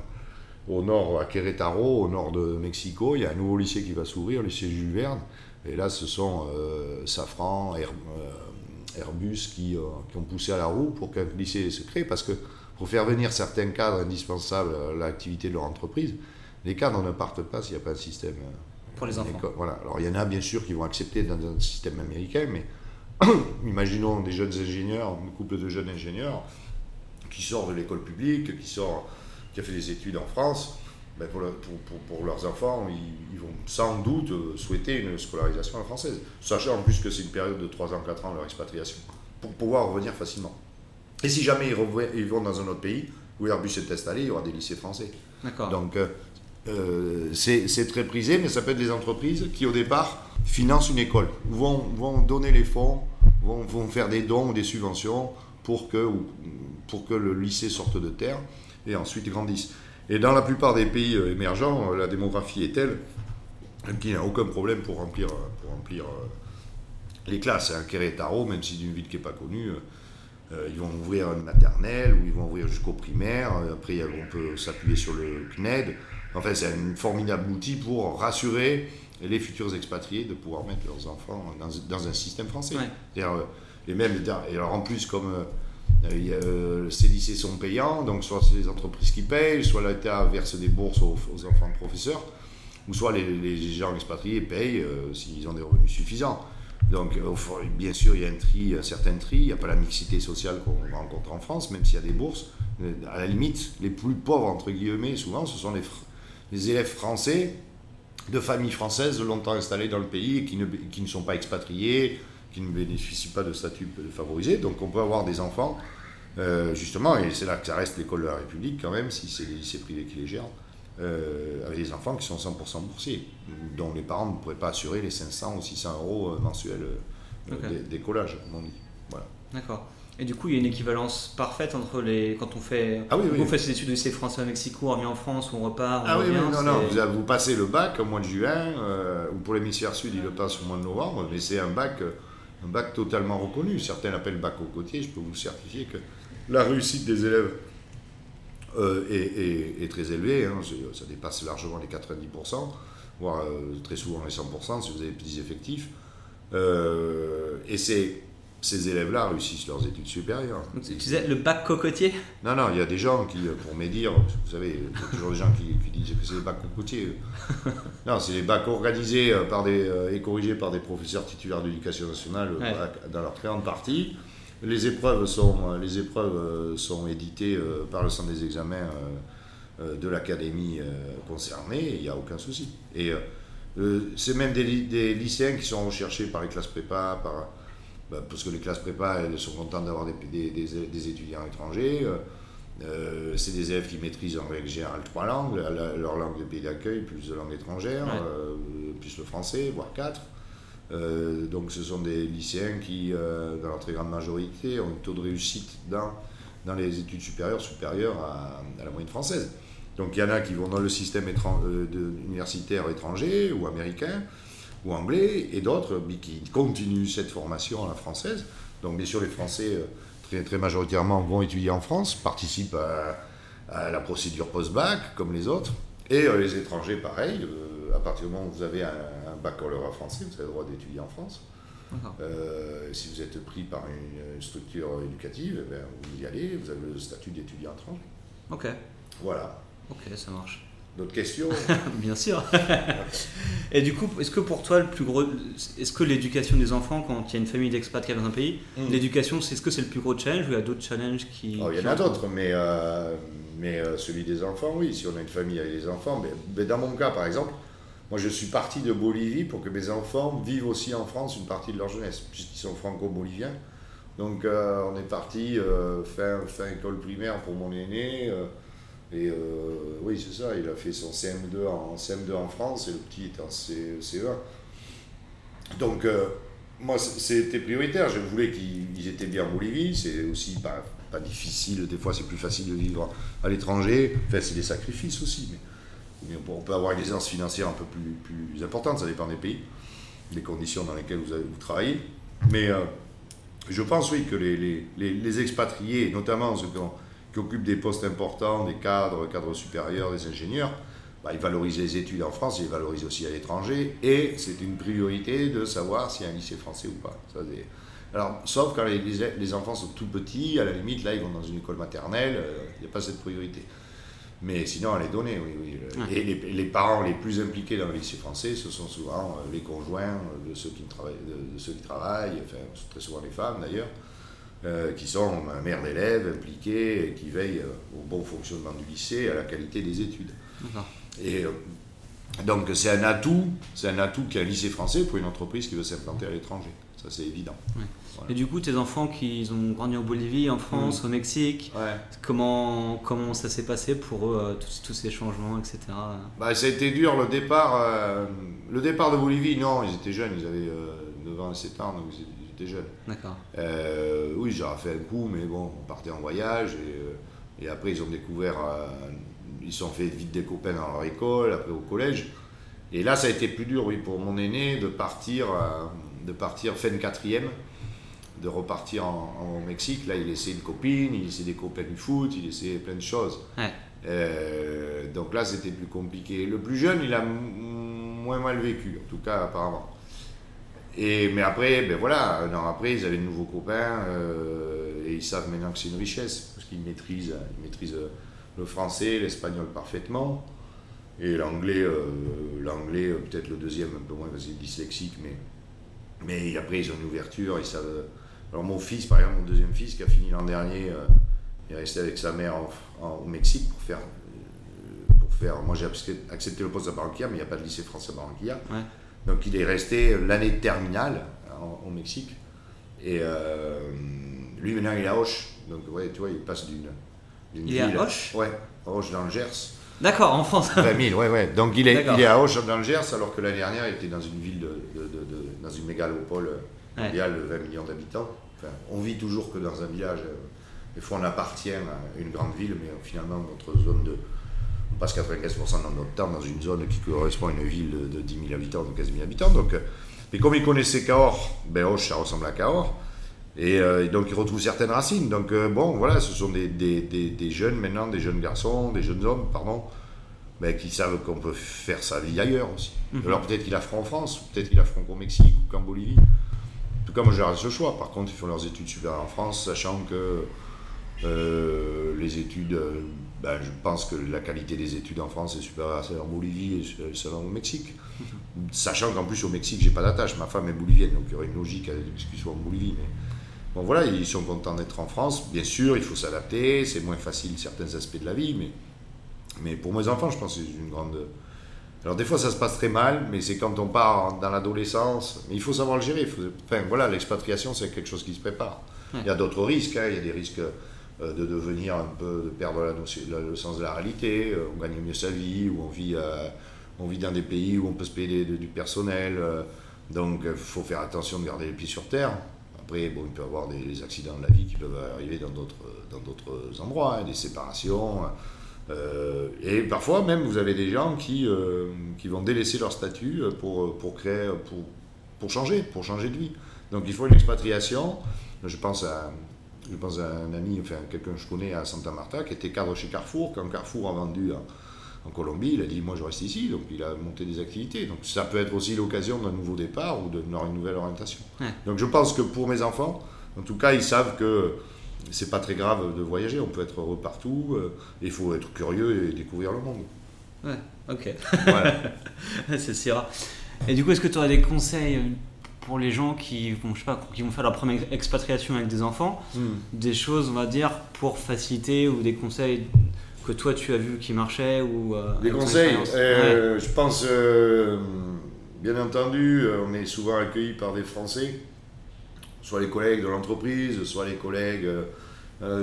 au nord à Querétaro, au nord de Mexico, il y a un nouveau lycée qui va s'ouvrir, le lycée Jules Verne. Et là, ce sont euh, Safran, euh, Airbus qui, qui, ont poussé à la roue pour qu'un lycée se crée. Parce que pour faire venir certains cadres indispensables à l'activité de leur entreprise, les cadres ne partent pas s'il n'y a pas un système pour les enfants. Voilà. Alors il y en a bien sûr qui vont accepter dans un système américain, mais imaginons des jeunes ingénieurs, un couple de jeunes ingénieurs qui sort de l'école publique, qui sort, qui a fait des études en France. Ben pour, pour, pour, leurs enfants, ils, vont sans doute souhaiter une scolarisation française, sachant en plus que c'est une période de 3 ans, 4 ans leur expatriation, pour pouvoir revenir facilement. Et si jamais ils, ils vont dans un autre pays où Airbus est installé, il y aura des lycées français. Donc euh, euh, c'est très prisé, mais ça peut être des entreprises qui, au départ, financent une école, vont, vont donner les fonds, vont, vont, faire des dons ou des subventions pour que, pour que le lycée sorte de terre et ensuite grandisse. Et dans la plupart des pays euh, émergents, euh, la démographie est telle qu'il n'y a aucun problème pour remplir, pour remplir les classes. Un Querétaro, même si c'est une ville qui n'est pas connue, ils vont ouvrir une maternelle ou ils vont ouvrir jusqu'au primaire. Après, on peut s'appuyer sur le CNED. Enfin, c'est un formidable outil pour rassurer les futurs expatriés de pouvoir mettre leurs enfants dans, un système français. Euh, et même, et alors en plus, comme euh, euh, ces lycées sont payants, donc soit c'est les entreprises qui payent, soit l'État verse des bourses aux, enfants de professeurs, ou soit les, gens expatriés payent s'ils ont des revenus suffisants. Donc, bien sûr, il y a un tri, un certain tri. Il n'y a pas la mixité sociale qu'on rencontre en France, même s'il y a des bourses. À la limite, les plus pauvres, entre guillemets, souvent, ce sont les, élèves français de familles françaises longtemps installées dans le pays et qui ne sont pas expatriés, qui ne bénéficient pas de statut favorisé. Donc on peut avoir des enfants, euh, justement, et c'est là que ça reste l'école de la République quand même, si c'est les lycées privés qui les gèrent, euh, avec des enfants qui sont 100% boursiers, dont les parents ne pourraient pas assurer les 500 ou 600 euros mensuels d'écolage, comme on dit. Voilà. D'accord. Et du coup, il y a une équivalence parfaite entre les. Quand on fait, ah on fait ses études de lycée français à Mexico, on revient en France, on repart. ah oui, oui, non, non. Vous, vous, passez le bac au mois de juin, euh, ou pour l'hémisphère sud, il le passe au mois de novembre, mais c'est un bac. Un bac totalement reconnu. Certains l'appellent bac au côtier. Je peux vous certifier que la réussite des élèves euh, est, très élevée. Hein. Ça dépasse largement les 90%, voire euh, très souvent les 100% si vous avez petits effectifs. Euh, et c'est ces élèves-là réussissent leurs études supérieures. tu disais le bac cocotier? Non, non, il y a des gens qui, pour médire, vous savez, il y a toujours des gens qui, disent que c'est le bac cocotier. non, c'est les bacs organisés par des, et corrigés par des professeurs titulaires d'éducation nationale dans leur très grande partie. Les épreuves sont, les épreuves euh, sont éditées euh, par le centre des examens euh, de l'académie concernée, il n'y a aucun souci. Et c'est même des, lycéens qui sont recherchés par les classes prépa, par, bah, parce que les classes prépa, elles sont contentes d'avoir des, des, étudiants étrangers. c'est des élèves qui maîtrisent en règle générale trois langues, leur langue de pays d'accueil, plus de langue étrangère, plus le français, voire quatre. Euh, donc ce sont des lycéens qui, euh, dans leur très grande majorité, ont un taux de réussite dans, dans les études supérieures supérieur à, la moyenne française. Donc il y en a qui vont dans le système euh, universitaire étranger ou américain ou anglais, et d'autres qui continuent cette formation à la française. Donc bien sûr les Français, très, très majoritairement, vont étudier en France, participent à, à la procédure post-bac comme les autres, et les étrangers pareil à partir du moment où vous avez un, baccalauréat français, vous avez le droit d'étudier en France. Euh, si vous êtes pris par une, structure éducative, eh vous y allez, vous avez le statut d'étudiant étranger. Ok. Voilà. Ok, ça marche. D'autres questions? Bien sûr. Et du coup, est-ce que pour toi, le plus gros, est-ce que l'éducation des enfants, quand il y a une famille d'expats qui est dans un pays, hmm. l'éducation, est-ce que c'est le plus gros challenge ou il y a d'autres challenges qui. Oh, il y en a d'autres, mais, euh, mais euh, celui des enfants, oui. Si on a une famille avec des enfants, mais dans mon cas, par exemple, moi, je suis parti de Bolivie pour que mes enfants vivent aussi en France une partie de leur jeunesse, puisqu'ils sont franco-boliviens. Donc, euh, on est parti euh, faire, école primaire pour mon aîné. Euh, et oui, c'est ça, il a fait son CM2 en, CM2 en France et le petit est en CE1. Donc, moi, c'était prioritaire. Je voulais qu'ils étaient bien en Bolivie. C'est aussi pas, pas difficile. Des fois, c'est plus facile de vivre à l'étranger. Enfin, c'est des sacrifices aussi. Mais on peut avoir une aisance financière un peu plus, plus importante, ça dépend des pays, des conditions dans lesquelles vous, travaillez. Mais euh, je pense, oui, que les, les, expatriés, notamment ceux qui, occupent des postes importants, des cadres, cadres supérieurs, des ingénieurs, bah, ils valorisent les études en France, ils valorisent aussi à l'étranger, et c'est une priorité de savoir s'il y a un lycée français ou pas. alors, sauf quand les, les, enfants sont tout petits, à la limite, là, ils vont dans une école maternelle, euh, il n'y a pas cette priorité. Mais sinon, elle est donnée, oui. oui. Et les, parents les plus impliqués dans le lycée français, ce sont souvent euh, les conjoints euh, de ceux qui travaillent, de, ceux qui travaillent enfin, très souvent les femmes d'ailleurs, euh, qui sont mères d'élèves impliquées et qui veillent au bon fonctionnement du lycée, à la qualité des études. Et donc c'est un atout, c'est un atout qu'un lycée français pour une entreprise qui veut s'implanter à l'étranger. Ça c'est évident. Et du coup, tes enfants qui ont grandi en Bolivie, en France, mm. au Mexique, comment, comment ça s'est passé pour eux, euh, tous, ces changements, etc. Bah, ça a été dur le départ. Euh, le départ de Bolivie, non, ils étaient jeunes, ils avaient 9 ans et 7 ans, donc ils jeunes. D'accord. Euh, oui, j'aurais fait un coup, mais bon, on partait en voyage et, et après ils ont découvert, ils sont fait vite des copains dans leur école, après au collège. Et là, ça a été plus dur, oui, pour mon aîné de partir, de partir fin de quatrième de repartir en, au Mexique. Là, il laissait une copine, il laissait des copains du foot, il laissait plein de choses. Euh, donc là, c'était plus compliqué. Le plus jeune, il a moins mal vécu, en tout cas apparemment. Et, mais après, ben voilà, un an après, ils avaient de nouveaux copains euh, et ils savent maintenant que c'est une richesse parce qu'ils maîtrisent, ils maîtrisent le français, l'espagnol parfaitement et l'anglais, euh, l'anglais peut-être le deuxième un peu moins parce qu'il est dyslexique, mais, mais après ils ont une ouverture, ils savent alors mon fils, par exemple, mon deuxième fils qui a fini l'an dernier, euh, est resté avec sa mère au Mexique pour faire, euh, pour faire. Moi j'ai accepté le poste à Barranquilla, mais il n'y a pas de lycée français à Barranquilla. Donc il est resté l'année terminale au Mexique. Et euh, lui maintenant il est à Hoche. Donc ouais, tu vois, il passe d'une. Il est à Hoche Ouais, à Hoche dans le Gers. D'accord, en France. 20 000, ouais, ouais. Donc il est, il est à Hoche dans le Gers, alors que l'année dernière il était dans une ville, de, dans une mégalopole mondiale de 20 millions d'habitants on vit toujours que dans un village. Des fois, on appartient à une grande ville, mais finalement, notre zone de. On passe 95% de notre temps dans une zone qui correspond à une ville de 10 000 habitants, de 15 000 habitants. Donc, Mais comme ils connaissaient Cahors, ben Auch, ça ressemble à Cahors. Et, euh, et donc ils retrouvent certaines racines. Donc euh, bon, voilà, ce sont des, des, des, des jeunes maintenant, des jeunes garçons, des jeunes hommes, pardon, ben, qui savent qu'on peut faire sa vie ailleurs aussi. Mhm. Alors peut-être qu'ils la feront en France, peut-être qu'ils la feront qu'au Mexique ou qu'en Bolivie. En tout cas, moi, laisse le choix. Par contre, ils font leurs études supérieures en France, sachant que euh, les études, euh, ben, je pense que la qualité des études en France est supérieure à celle en Bolivie et celle au Mexique. Sachant qu'en plus, au Mexique, j'ai pas d'attache. Ma femme est bolivienne, donc il y aurait une logique à ce qu'ils soient en Bolivie. Mais bon, voilà, ils sont contents d'être en France. Bien sûr, il faut s'adapter. C'est moins facile certains aspects de la vie, mais, mais pour mes enfants, je pense que c'est une grande. Alors des fois ça se passe très mal, mais c'est quand on part dans l'adolescence. Mais il faut savoir le gérer. faut- Enfin voilà, l'expatriation c'est quelque chose qui se prépare. Il y a d'autres risques. hein. Il y a des risques de devenir un peu, de perdre le sens de la réalité. Euh, On gagne mieux sa vie, ou on vit, euh, on vit dans des pays où on peut se payer du personnel. euh, Donc il faut faire attention de garder les pieds sur terre. Après, bon, il peut y avoir des, accidents de la vie qui peuvent arriver dans d'autres, dans d'autres endroits, hein, des séparations. Euh, et parfois même, vous avez des gens qui, euh, qui vont délaisser leur statut pour, pour créer, pour, pour changer, pour changer de vie. Donc il faut une expatriation. Je pense à, je pense à un ami, enfin quelqu'un que je connais à Santa Marta, qui était cadre chez Carrefour. Quand Carrefour a vendu en, en Colombie, il a dit moi je reste ici, donc il a monté des activités. Donc ça peut être aussi l'occasion d'un nouveau départ ou d'une nouvelle orientation. Ouais. Donc je pense que pour mes enfants, en tout cas, ils savent que c'est pas très grave de voyager, on peut être heureux partout, euh, il faut être curieux et découvrir le monde. Ouais, ok. Voilà. c'est sûr. Et du coup, est-ce que tu aurais des conseils euh, pour les gens qui vont, je sais pas, qui vont faire leur première expatriation avec des enfants Hmm. Des choses, on va dire, pour faciliter ou des conseils que toi tu as vu qui marchaient ou euh, Des conseils, euh, je pense, euh, bien entendu, on est souvent accueillis par des Français, soit les collègues de l'entreprise, soit les collègues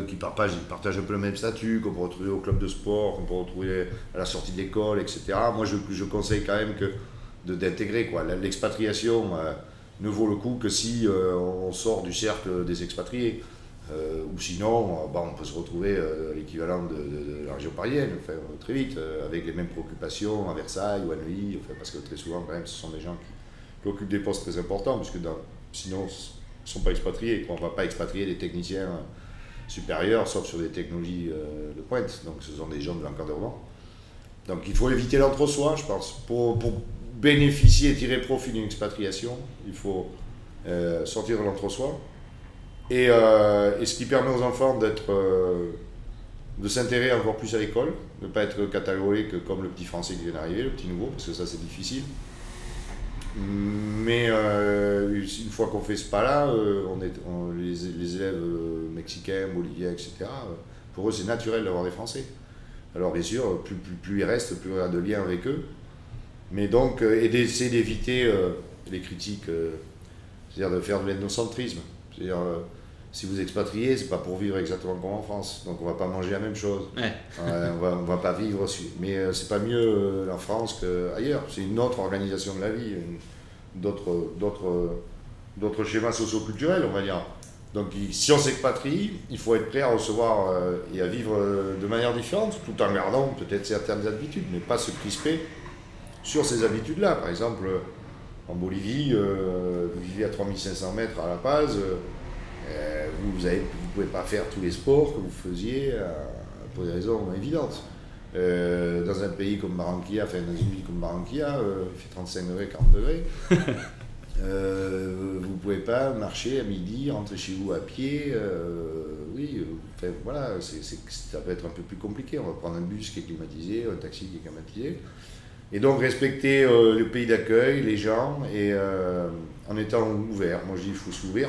qui partagent, partagent un peu le même statut, qu'on peut retrouver au club de sport, qu'on peut retrouver à la sortie de l'école, etc. Moi, je, je conseille quand même que d'intégrer quoi. L'expatriation euh, ne vaut le coup que si euh, on sort du cercle des expatriés. Euh, ou sinon, euh, bon, on peut se retrouver euh, l'équivalent de, de- la région parisienne, enfin, très vite, avec les mêmes préoccupations à Versailles ou à Neuilly, enfin, parce que très souvent, quand même, ce sont des gens qui, qui occupent des postes très importants, puisque dans- sinon, ils ne sont pas expatriés. quoi. On ne va pas expatrier des techniciens supérieurs, sauf sur des technologies de pointe. Donc, ce sont des gens de l'encadrement. Donc, il faut éviter l'entre-soi, je pense. Pour bénéficier tirer profit d'une expatriation, il faut euh, sortir de l'entre-soi. Et, euh, et ce qui permet aux enfants d'être, euh, de s'intéresser encore plus à l'école, de ne pas être catalogué comme le petit français qui vient d'arriver, le petit nouveau, parce que ça c'est difficile. Mais une fois qu'on fait ce pas-là, on est, les, élèves mexicains, boliviens, etc., pour eux c'est naturel d'avoir des Français. Alors bien sûr, plus, ils restent, plus on a de liens avec eux. Mais donc, euh, et d'essayer d'éviter euh, les critiques, euh, c'est-à-dire de faire de l'ethnocentrisme. C'est-à-dire, si vous expatriez, c'est pas pour vivre exactement comme en France. Donc on va pas manger la même chose. Ouais. On va, on va pas vivre, mais euh, c'est pas mieux euh, en France qu'ailleurs. C'est une autre organisation de la vie, d'autres, d'autres, d'autres schémas socioculturels, on va dire. Donc si on s'expatrie, il faut être prêt à recevoir et à vivre de manière différente, tout en gardant peut-être certaines habitudes, mais pas se crisper sur ces habitudes-là. Par exemple, euh, en Bolivie, euh, vous vivez à 3500 mètres à La Paz, euh, vous ne pouvez pas faire tous les sports que vous faisiez euh, pour des raisons évidentes. Dans un pays comme Barranquilla, enfin dans une ville comme Barranquilla, il fait 35 degrés, 40 degrés. Vous ne pouvez pas marcher à midi, rentrer chez vous à pied. oui, enfin, voilà, ça peut être un peu plus compliqué. On va prendre un bus qui est climatisé, un taxi qui est climatisé. Et donc respecter euh, le pays d'accueil, les gens, et euh, en étant ouvert. Moi je dis qu'il faut s'ouvrir.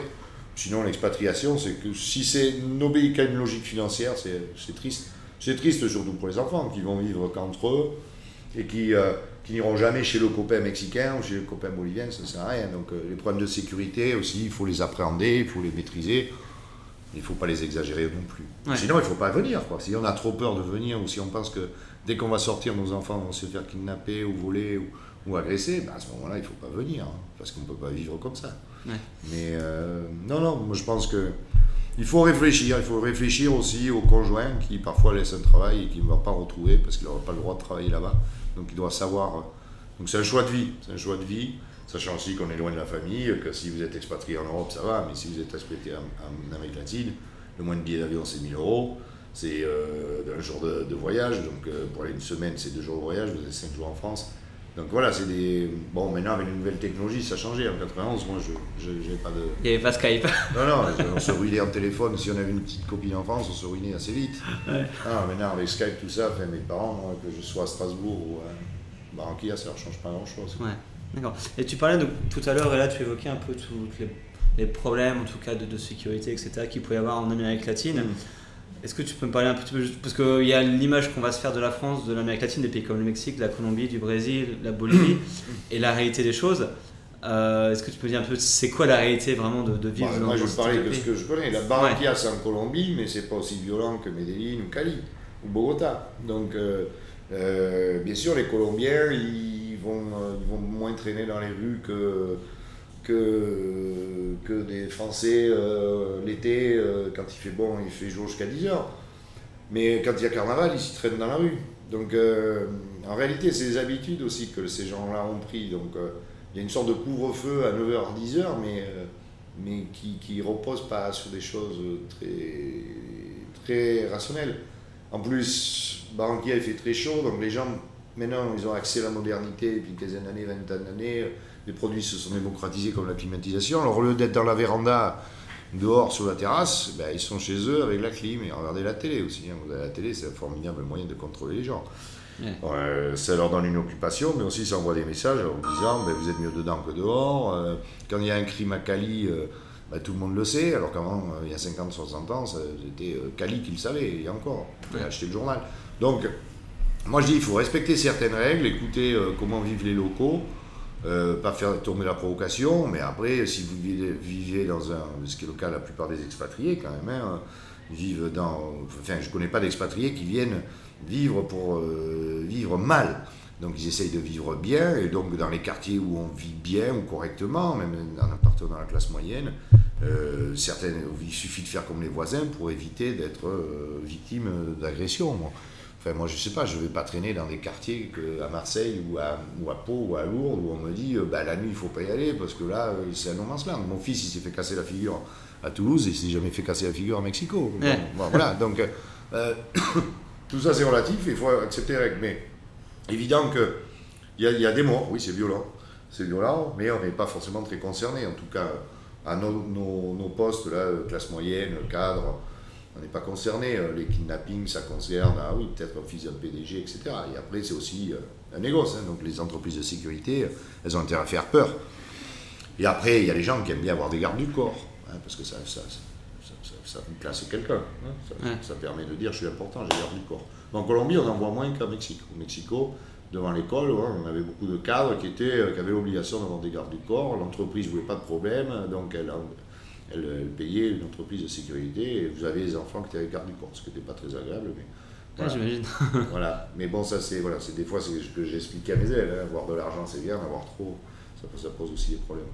Sinon l'expatriation, c'est que si c'est n'obéit qu'à une logique financière, c'est triste. C'est triste surtout pour les enfants qui vont vivre qu'entre eux et qui, euh, qui n'iront jamais chez le copain mexicain ou chez le copain bolivien, ça ne sert à rien. Donc les problèmes de sécurité aussi, il faut les appréhender, il faut les maîtriser. Il ne faut pas les exagérer non plus. Ouais. Sinon, il ne faut pas venir. Quoi. Si on a trop peur de venir ou si on pense que dès qu'on va sortir, nos enfants vont se faire kidnapper ou voler ou, ou agresser, ben, à ce moment-là, il ne faut pas venir. hein, parce qu'on ne peut pas vivre comme ça. Ouais. Mais euh, non, non, moi je pense que il faut réfléchir. Il faut réfléchir aussi aux conjoints qui parfois laissent un travail et qui ne vont pas retrouver parce qu'ils n'auront pas le droit de travailler là-bas. Donc ils doivent savoir. euh, Donc c'est un choix de vie. C'est un choix de vie. Sachant aussi qu'on est loin de la famille, que si vous êtes expatrié en Europe, ça va, mais si vous êtes expatrié en, Amérique latine, le moins de billets d'avion, c'est 1000 euros. C'est euh, un jour de, voyage, donc euh, pour aller une semaine, c'est deux jours de voyage, vous êtes 5 jours en France. Donc voilà, c'est des. Bon, maintenant, avec les nouvelles technologies, ça a changé. En 91, moi, je n'avais pas de. Il n'y avait pas Skype. Non, non, on se ruinait en téléphone. Si on avait une petite copine en France, on se ruinait assez vite. Ouais. Ah, maintenant, avec Skype, tout ça, mes parents, moi, que je sois à Strasbourg ou à Barranquilla, ça ne leur change pas grand-chose. Ouais, d'accord. Et tu parlais de, tout à l'heure, et là, tu évoquais un peu tous les, les, problèmes, en tout cas, de, de sécurité, etc., qu'il pouvait y avoir en Amérique latine. Mm. Est-ce que tu peux me parler un petit peu Parce qu'il y a l'image qu'on va se faire de la France, de l'Amérique latine, des pays comme le Mexique, la Colombie, du Brésil, la Bolivie, et la réalité des choses. Euh, est-ce que tu peux dire un peu c'est quoi la réalité vraiment de, de vivre bah, Moi, je parler de ce que je connais. La Barranquilla, c'est en Colombie, mais c'est pas aussi violent que Medellin ou Cali ou Bogota. Donc, euh, euh, bien sûr, les Colombiens, ils vont, ils vont moins traîner dans les rues que que, que des Français euh, l'été, euh, quand il fait bon, il fait jour jusqu'à 10h. Mais quand il y a carnaval, ils s'y traînent dans la rue. Donc euh, en réalité, c'est des habitudes aussi que ces gens-là ont pris. Donc il y a une sorte de couvre-feu à 9h, 10h, mais, mais qui ne repose pas sur des choses très, très rationnelles. En plus, Barranquilla, il fait très chaud, donc les gens, maintenant, ils ont accès à la modernité depuis une quinzaine d'années, vingtaine d'années les produits se sont démocratisés comme la climatisation. Alors au lieu d'être dans la véranda, dehors sur la terrasse, ben, ils sont chez eux avec la clim et regardez la télé aussi. Hein. La télé, c'est un formidable moyen de contrôler les gens. ça leur donne une occupation, mais aussi ça envoie des messages en disant ben, vous êtes mieux dedans que dehors. Euh, quand il y a un crime à Cali, euh, ben, tout le monde le sait, alors qu'avant, euh, il y a 50, 60 ans, c'était Cali qui le savait, et encore, il fallait acheter le journal. Donc, moi je dis il faut respecter certaines règles, écouter comment vivent les locaux. Euh, pas faire tourner la provocation, mais après, si vous vivez, dans un, ce qui est le cas la plupart des expatriés quand même, hein, vivent dans, enfin, je connais pas d'expatriés qui viennent vivre pour euh, vivre mal. Donc ils essayent de vivre bien, et donc dans les quartiers où on vit bien ou correctement, même en appartenant à la classe moyenne, euh, certaines, il suffit de faire comme les voisins pour éviter d'être victime d'agression. Enfin, moi, je sais pas, je ne vais pas traîner dans des quartiers que, à Marseille ou à, ou à Pau ou à Lourdes où on me dit bah, la nuit, il faut pas y aller parce que là, euh, c'est un no man's land. Mon fils, il s'est fait casser la figure à Toulouse et il s'est jamais fait casser la figure à Mexico. voilà, donc euh, tout ça, c'est relatif, il faut accepter les règles. Mais évident qu'il y, a, y a des morts, oui, c'est violent. C'est violent, mais on n'est pas forcément très concerné. En tout cas, à nos, nos, nos postes, là, classe moyenne, cadre, on n'est pas concerné. Euh, les kidnappings, ça concerne, ah oui, peut-être un fils d'un PDG, etc. Et après, c'est aussi euh, un négoce. Hein. Donc les entreprises de sécurité, euh, elles ont intérêt à faire peur. Et après, il y a les gens qui aiment bien avoir des gardes du corps, hein, parce que ça, ça, ça, classe quelqu'un. Hein. Ça, permet de dire je suis important, j'ai garde du corps. en Colombie, on en voit moins qu'à Mexique. Au Mexico, devant l'école, on avait beaucoup de cadres qui, étaient, qui avaient l'obligation d'avoir des gardes du corps. L'entreprise ne voulait pas de problème, donc elle, elle, payait une entreprise de sécurité et vous avez les enfants qui étaient garde du corps, ce qui n'était pas très agréable. Mais voilà. j'imagine. voilà. Mais bon, ça c'est voilà, des fois c'est ce que j'explique à mes élèves. Hein. Avoir de l'argent c'est bien, en avoir trop, ça, ça, pose aussi des problèmes.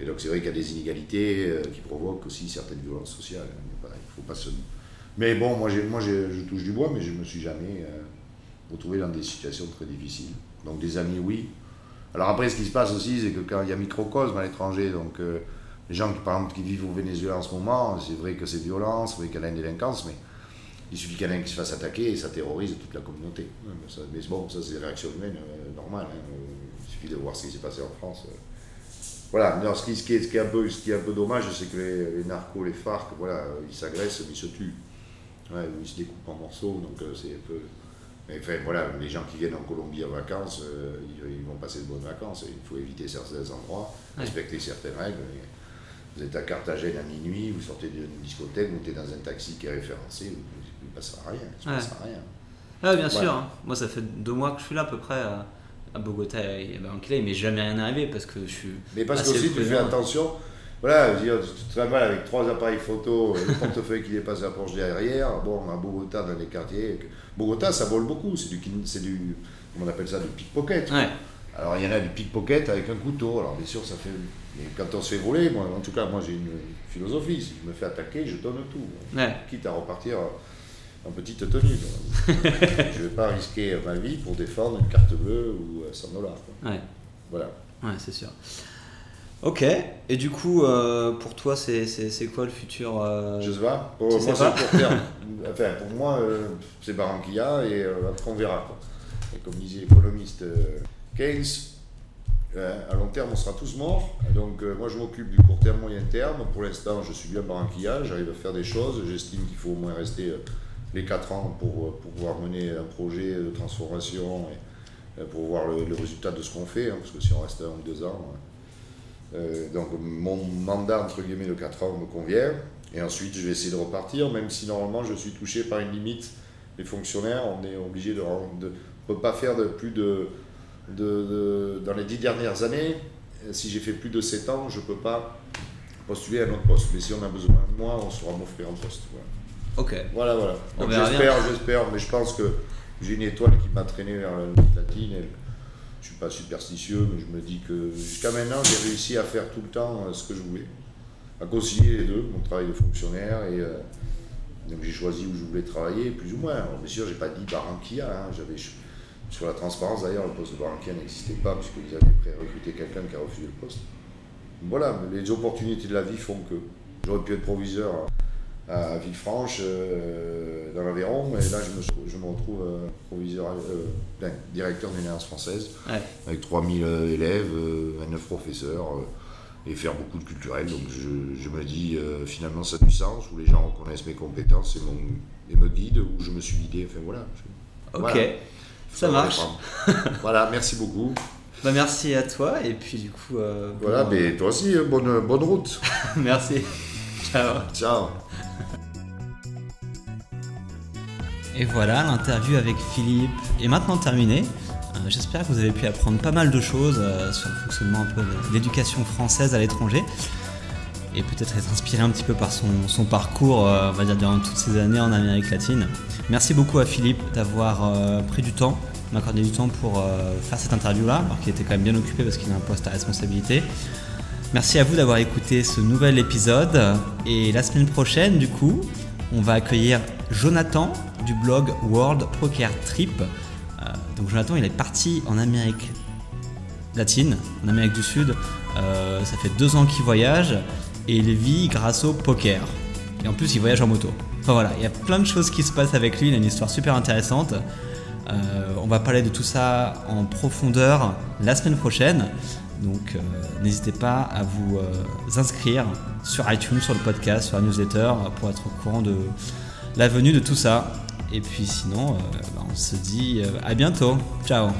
Et donc c'est vrai qu'il y a des inégalités euh, qui provoquent aussi certaines violences sociales. Hein. il faut pas se... Mais bon, moi, moi je touche du bois, mais je ne me suis jamais euh, retrouvé dans des situations très difficiles. Donc des amis, oui. Alors après, ce qui se passe aussi, c'est que quand il y a microcosme à l'étranger, donc euh, les gens qui, par exemple, qui vivent au Venezuela en ce moment, c'est vrai que c'est violent, c'est vrai qu'il y a une délinquance, mais il suffit qu'il y en ait un qui se fasse attaquer et ça terrorise toute la communauté. mais bon, ça c'est des réactions humaines euh, normales. Hein. Il suffit de voir ce qui s'est passé en France. Euh. Voilà, ce, qui, ce, qui est, ce, qui est, un peu, ce qui est un peu dommage, c'est que les, narcos, les FARC, voilà, ils s'agressent, mais ils se tuent. ils se découpent en morceaux, donc euh, c'est un peu. Mais enfin, voilà, les gens qui viennent en Colombie en vacances, ils, vont passer de bonnes vacances. Il faut éviter certains endroits, respecter certaines règles. Vous êtes à Carthagène à minuit, vous sortez d'une discothèque, vous êtes dans un taxi qui est référencé, il ne passera rien. Il ouais. passera rien. Ah, bien sûr. Hein. Moi, ça fait deux mois que je suis là à peu près à, Bogota et à Barranquilla. Il m'est jamais rien arrivé parce que je suis. Mais parce que aussi, tu fais attention. Voilà, je veux dire, tu te mal avec trois appareils photo, le portefeuille qui dépasse la porte derrière. Bon, à Bogota, dans les quartiers. Bogota, ça vole beaucoup. C'est du, c'est du. Comment on appelle ça Du pickpocket. Ouais. Alors, il y en a du pickpocket avec un couteau. Alors, bien sûr, ça fait mais quand on se fait voler, moi, en tout cas, moi j'ai une philosophie. Si je me fais attaquer, je donne tout. Quitte à repartir en petite tenue. je ne vais pas risquer ma vie pour défendre une carte bleue ou 100 dollars. Ouais. Voilà. Ouais, c'est sûr. Ok, et du coup, euh, pour toi, c'est quoi le futur euh, Je sais pas. Pour moi, c'est pour terme. enfin, pour moi, euh, c'est Barranquilla et après on verra. Quoi. Et comme disait l'économiste Keynes, à long terme, on sera tous morts. Donc, moi, je m'occupe du court terme, moyen terme. Pour l'instant, je suis bien Barranquilla, j'arrive à faire des choses. J'estime qu'il faut au moins rester les 4 ans pour, pour, pouvoir mener un projet de transformation et pour voir le, résultat de ce qu'on fait. Hein, parce que si on reste un ou deux ans. Euh, donc mon mandat entre guillemets de 4 ans me convient. Et ensuite, je vais essayer de repartir, même si normalement je suis touché par une limite. Les fonctionnaires, on est obligé de. On ne peut pas faire de plus de, de, Dans les 10 dernières années, si j'ai fait plus de 7 ans, je ne peux pas postuler à un autre poste. Mais si on a besoin de moi, on saura m'offrir un poste. Ok. Voilà, voilà. j'espère, j'espère, mais je pense que j'ai une étoile qui m'a traîné vers la latine. Et, je suis pas superstitieux, mais je me dis que jusqu'à maintenant, j'ai réussi à faire tout le temps euh, ce que je voulais, à concilier les deux, mon travail de fonctionnaire et euh, donc j'ai choisi où je voulais travailler, plus ou moins. Alors, bien sûr, j'ai pas dit Barranquilla, hein, j'avais sur la transparence d'ailleurs, le poste de Barranquilla n'existait pas puisqu'ils avaient pré-recruté quelqu'un qui a refusé le poste. Voilà, les opportunités de la vie font que j'aurais pu être proviseur. À Villefranche, euh, dans l'Aveyron. Et là, je me, je me retrouve euh, proviseur, euh, ben, directeur d'une alliance française, avec 3000 élèves, 29 professeurs, et faire beaucoup de culturel. Donc je, je me dis, finalement, ça a du sens, où les gens reconnaissent mes compétences et, mon, et me guident, où je me suis guidé. Enfin voilà. ok, ça marche. voilà, merci beaucoup. Bah, merci à toi, et puis du coup. voilà, mais toi aussi, bonne, bonne route. merci. Ciao. Ciao. Et voilà, l'interview avec Philippe est maintenant terminée. Euh, j'espère que vous avez pu apprendre pas mal de choses euh, sur le fonctionnement un peu de l'éducation française à l'étranger et peut-être être inspiré un petit peu par son, parcours, euh, on va dire, durant toutes ces années en Amérique latine. Merci beaucoup à Philippe d'avoir pris du temps, m'accorder du temps pour faire cette interview-là, alors qu'il était quand même bien occupé parce qu'il a un poste à responsabilité. Merci à vous d'avoir écouté ce nouvel épisode. Et la semaine prochaine, du coup, on va accueillir Jonathan du blog World Poker Trip. Euh, donc Jonathan, il est parti en Amérique latine, en Amérique du Sud. Euh, ça fait deux ans qu'il voyage et il vit grâce au poker. Et en plus, il voyage en moto. Enfin voilà, il y a plein de choses qui se passent avec lui. Il a une histoire super intéressante. Euh, on va parler de tout ça en profondeur la semaine prochaine. Donc n'hésitez pas à vous inscrire sur iTunes, sur le podcast, sur la newsletter pour être au courant de la venue de tout ça. Et puis sinon, euh, bah, on se dit euh, à bientôt. Ciao